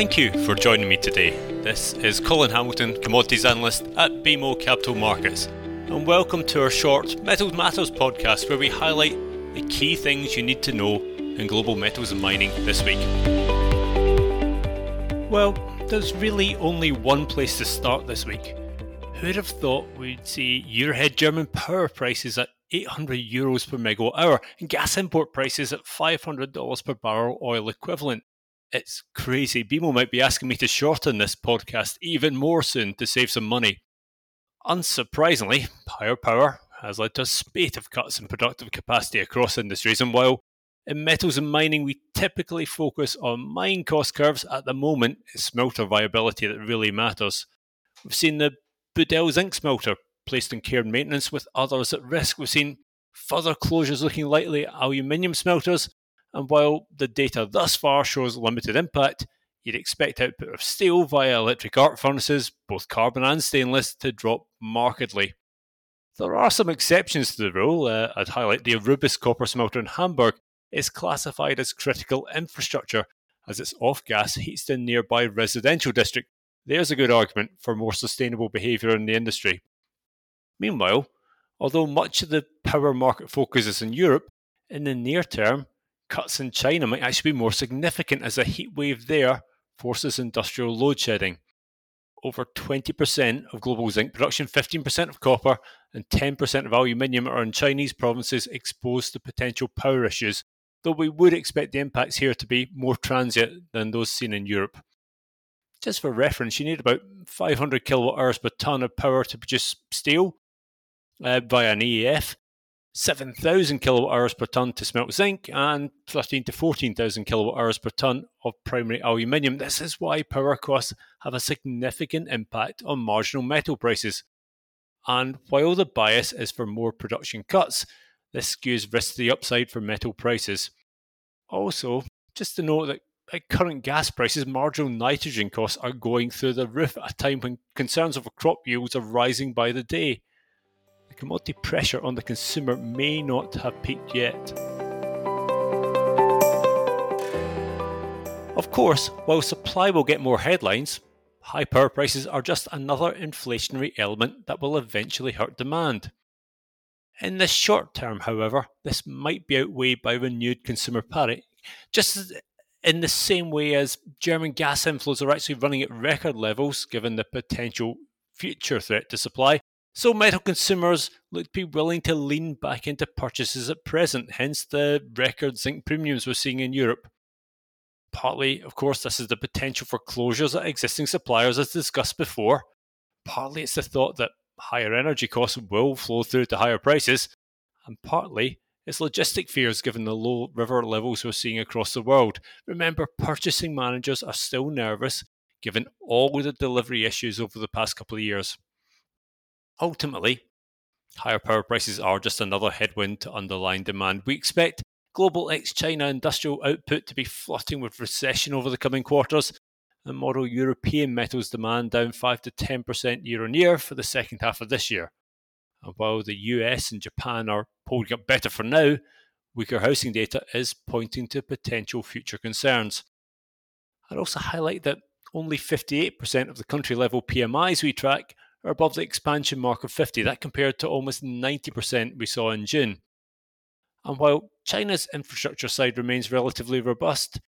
Thank you for joining me today. This is Colin Hamilton, Commodities Analyst at BMO Capital Markets, and welcome to our short Metals Matters podcast where we highlight the key things you need to know in global metals and mining this week. Well, there's really only one place to start this week. Who'd have thought we'd see year ahead German power prices at 800 euros per megawatt hour and gas import prices at $500 per barrel oil equivalent? It's crazy. BMO might be asking me to shorten this podcast even more soon to save some money. Unsurprisingly, higher power has led to a spate of cuts in productive capacity across industries, and while in metals and mining we typically focus on mine cost curves, at the moment it's smelter viability that really matters. We've seen the Budel zinc smelter placed in care and maintenance with others at risk. We've seen further closures looking likely at aluminium smelters, and while the data thus far shows limited impact, you'd expect output of steel via electric arc furnaces, both carbon and stainless, to drop markedly. There are some exceptions to the rule. Uh, I'd highlight the Aurubis copper smelter in Hamburg is classified as critical infrastructure as its off gas heats the nearby residential district. There's a good argument for more sustainable behaviour in the industry. Meanwhile, although much of the power market focuses in Europe, in the near term, cuts in China might actually be more significant as a heat wave there forces industrial load shedding. Over 20% of global zinc production, 15% of copper, and 10% of aluminium are in Chinese provinces exposed to potential power issues, though we would expect the impacts here to be more transient than those seen in Europe. Just for reference, you need about 500 kilowatt hours per tonne of power to produce steel uh, via an EAF, 7,000 kilowatt hours per tonne to smelt zinc and 13 to 14,000 kilowatt hours per tonne of primary aluminium. This is why power costs have a significant impact on marginal metal prices. And while the bias is for more production cuts, this skews risk to the upside for metal prices. Also, just to note that at current gas prices, marginal nitrogen costs are going through the roof at a time when concerns over crop yields are rising by the day commodity pressure on the consumer may not have peaked yet. Of course, while supply will get more headlines, high power prices are just another inflationary element that will eventually hurt demand. In the short term, however, this might be outweighed by renewed consumer panic, just in the same way as German gas inflows are actually running at record levels given the potential future threat to supply, so metal consumers look to be willing to lean back into purchases at present, hence the record zinc premiums we're seeing in Europe. Partly, of course, this is the potential for closures at existing suppliers as discussed before. Partly it's the thought that higher energy costs will flow through to higher prices. And partly it's logistic fears given the low river levels we're seeing across the world. Remember, purchasing managers are still nervous given all the delivery issues over the past couple of years. Ultimately, higher power prices are just another headwind to underlying demand. We expect global ex China industrial output to be flirting with recession over the coming quarters and model European metals demand down 5 to 10% year on year for the second half of this year. And while the US and Japan are holding up better for now, weaker housing data is pointing to potential future concerns. I'd also highlight that only 58% of the country level PMIs we track are above the expansion mark of 50. That compared to almost 90% we saw in June. And while China's infrastructure side remains relatively robust,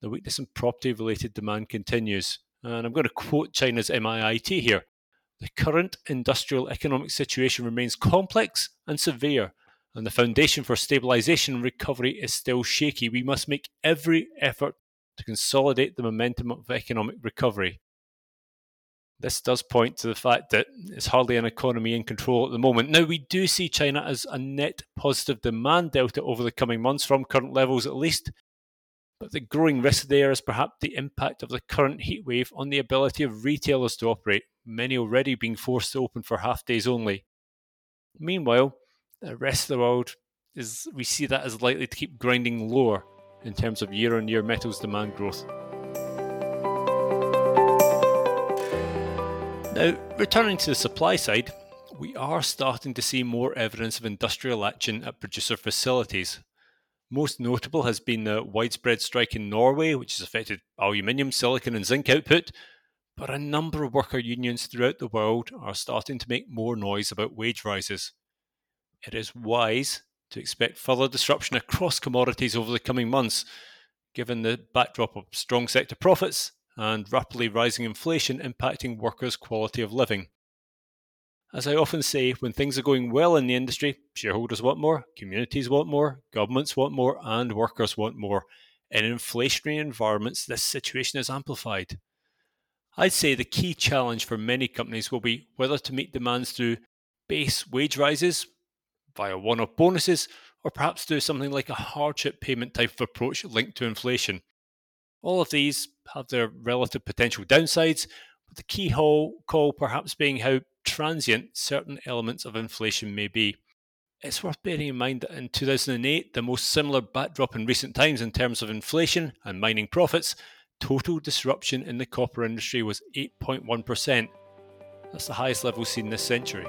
the weakness in property related demand continues. And I'm going to quote China's MIIT here. The current industrial economic situation remains complex and severe, and the foundation for stabilization and recovery is still shaky. We must make every effort to consolidate the momentum of economic recovery this does point to the fact that it's hardly an economy in control at the moment. Now, we do see China as a net positive demand delta over the coming months, from current levels at least. But the growing risk there is perhaps the impact of the current heat wave on the ability of retailers to operate, many already being forced to open for half days only. Meanwhile, the rest of the world is we see that as likely to keep grinding lower in terms of year on year metals demand growth. Now, returning to the supply side, we are starting to see more evidence of industrial action at producer facilities. Most notable has been the widespread strike in Norway, which has affected aluminium, silicon, and zinc output. But a number of worker unions throughout the world are starting to make more noise about wage rises. It is wise to expect further disruption across commodities over the coming months, given the backdrop of strong sector profits and rapidly rising inflation impacting workers' quality of living. As I often say, when things are going well in the industry, shareholders want more, communities want more, governments want more, and workers want more. In inflationary environments, this situation is amplified. I'd say the key challenge for many companies will be whether to meet demands through base wage rises, via one off bonuses, or perhaps do something like a hardship payment type of approach linked to inflation. All of these have their relative potential downsides, but the key call perhaps being how transient certain elements of inflation may be. It's worth bearing in mind that in 2008, the most similar backdrop in recent times in terms of inflation and mining profits, total disruption in the copper industry was 8.1%. That's the highest level seen this century.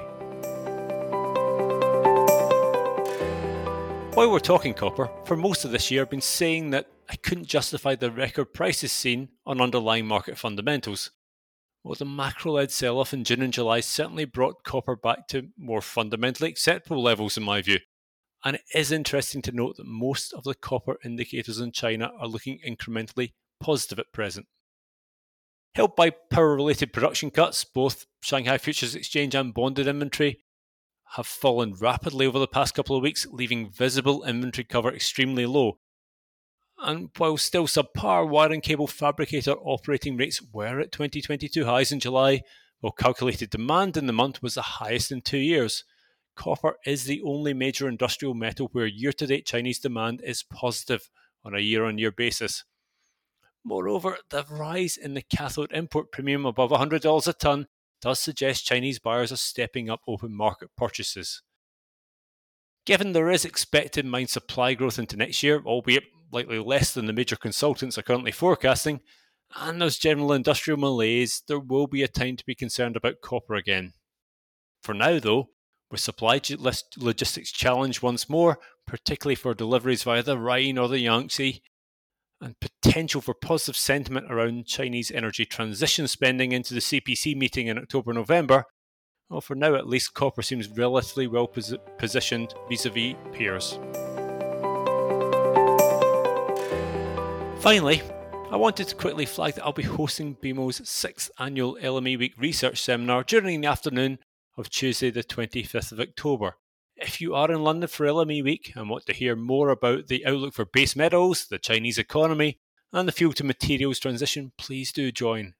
While we're talking copper, for most of this year I've been saying that I couldn't justify the record prices seen on underlying market fundamentals. Well, the macro led sell off in June and July certainly brought copper back to more fundamentally acceptable levels, in my view. And it is interesting to note that most of the copper indicators in China are looking incrementally positive at present. Helped by power related production cuts, both Shanghai Futures Exchange and bonded inventory have fallen rapidly over the past couple of weeks, leaving visible inventory cover extremely low, and while still subpar, wire and cable fabricator operating rates were at 2022 highs in July, while calculated demand in the month was the highest in two years. Copper is the only major industrial metal where year to date Chinese demand is positive on a year on year basis. Moreover, the rise in the cathode import premium above $100 a tonne does suggest Chinese buyers are stepping up open market purchases. Given there is expected mine supply growth into next year, albeit likely less than the major consultants are currently forecasting, and there's general industrial malaise, there will be a time to be concerned about copper again. For now, though, with supply logistics challenged once more, particularly for deliveries via the Rhine or the Yangtze, and potential for positive sentiment around Chinese energy transition spending into the CPC meeting in October November, well, for now at least, copper seems relatively well pos- positioned vis a vis peers. Finally, I wanted to quickly flag that I'll be hosting BMO's sixth annual LME Week research seminar during the afternoon of Tuesday, the 25th of October. If you are in London for LME Week and want to hear more about the outlook for base metals, the Chinese economy, and the fuel to materials transition, please do join.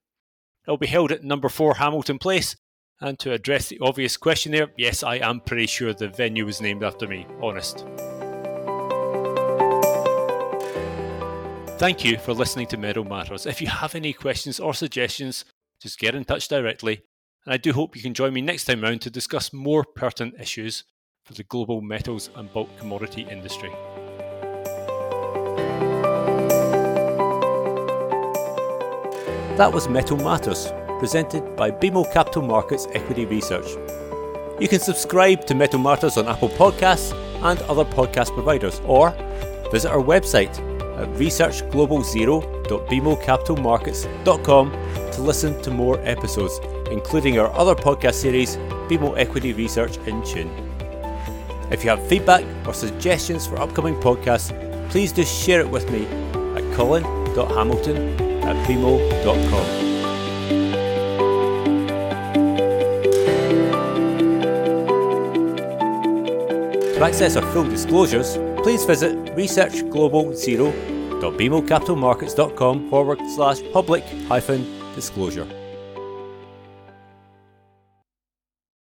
It will be held at number 4 Hamilton Place, and to address the obvious question there, yes, I am pretty sure the venue was named after me, honest. Thank you for listening to Metal Matters. If you have any questions or suggestions, just get in touch directly. And I do hope you can join me next time round to discuss more pertinent issues for the global metals and bulk commodity industry. That was Metal Matters, presented by BMO Capital Markets Equity Research. You can subscribe to Metal Matters on Apple Podcasts and other podcast providers, or visit our website at researchglobalzero.bmocapitalmarkets.com to listen to more episodes, including our other podcast series, BMO Equity Research in Tune. If you have feedback or suggestions for upcoming podcasts, please do share it with me at colin.hamilton at bmo.com. To access our full disclosures, please visit researchglobalzero.bmocapitalmarkets.com forward slash public hyphen disclosure.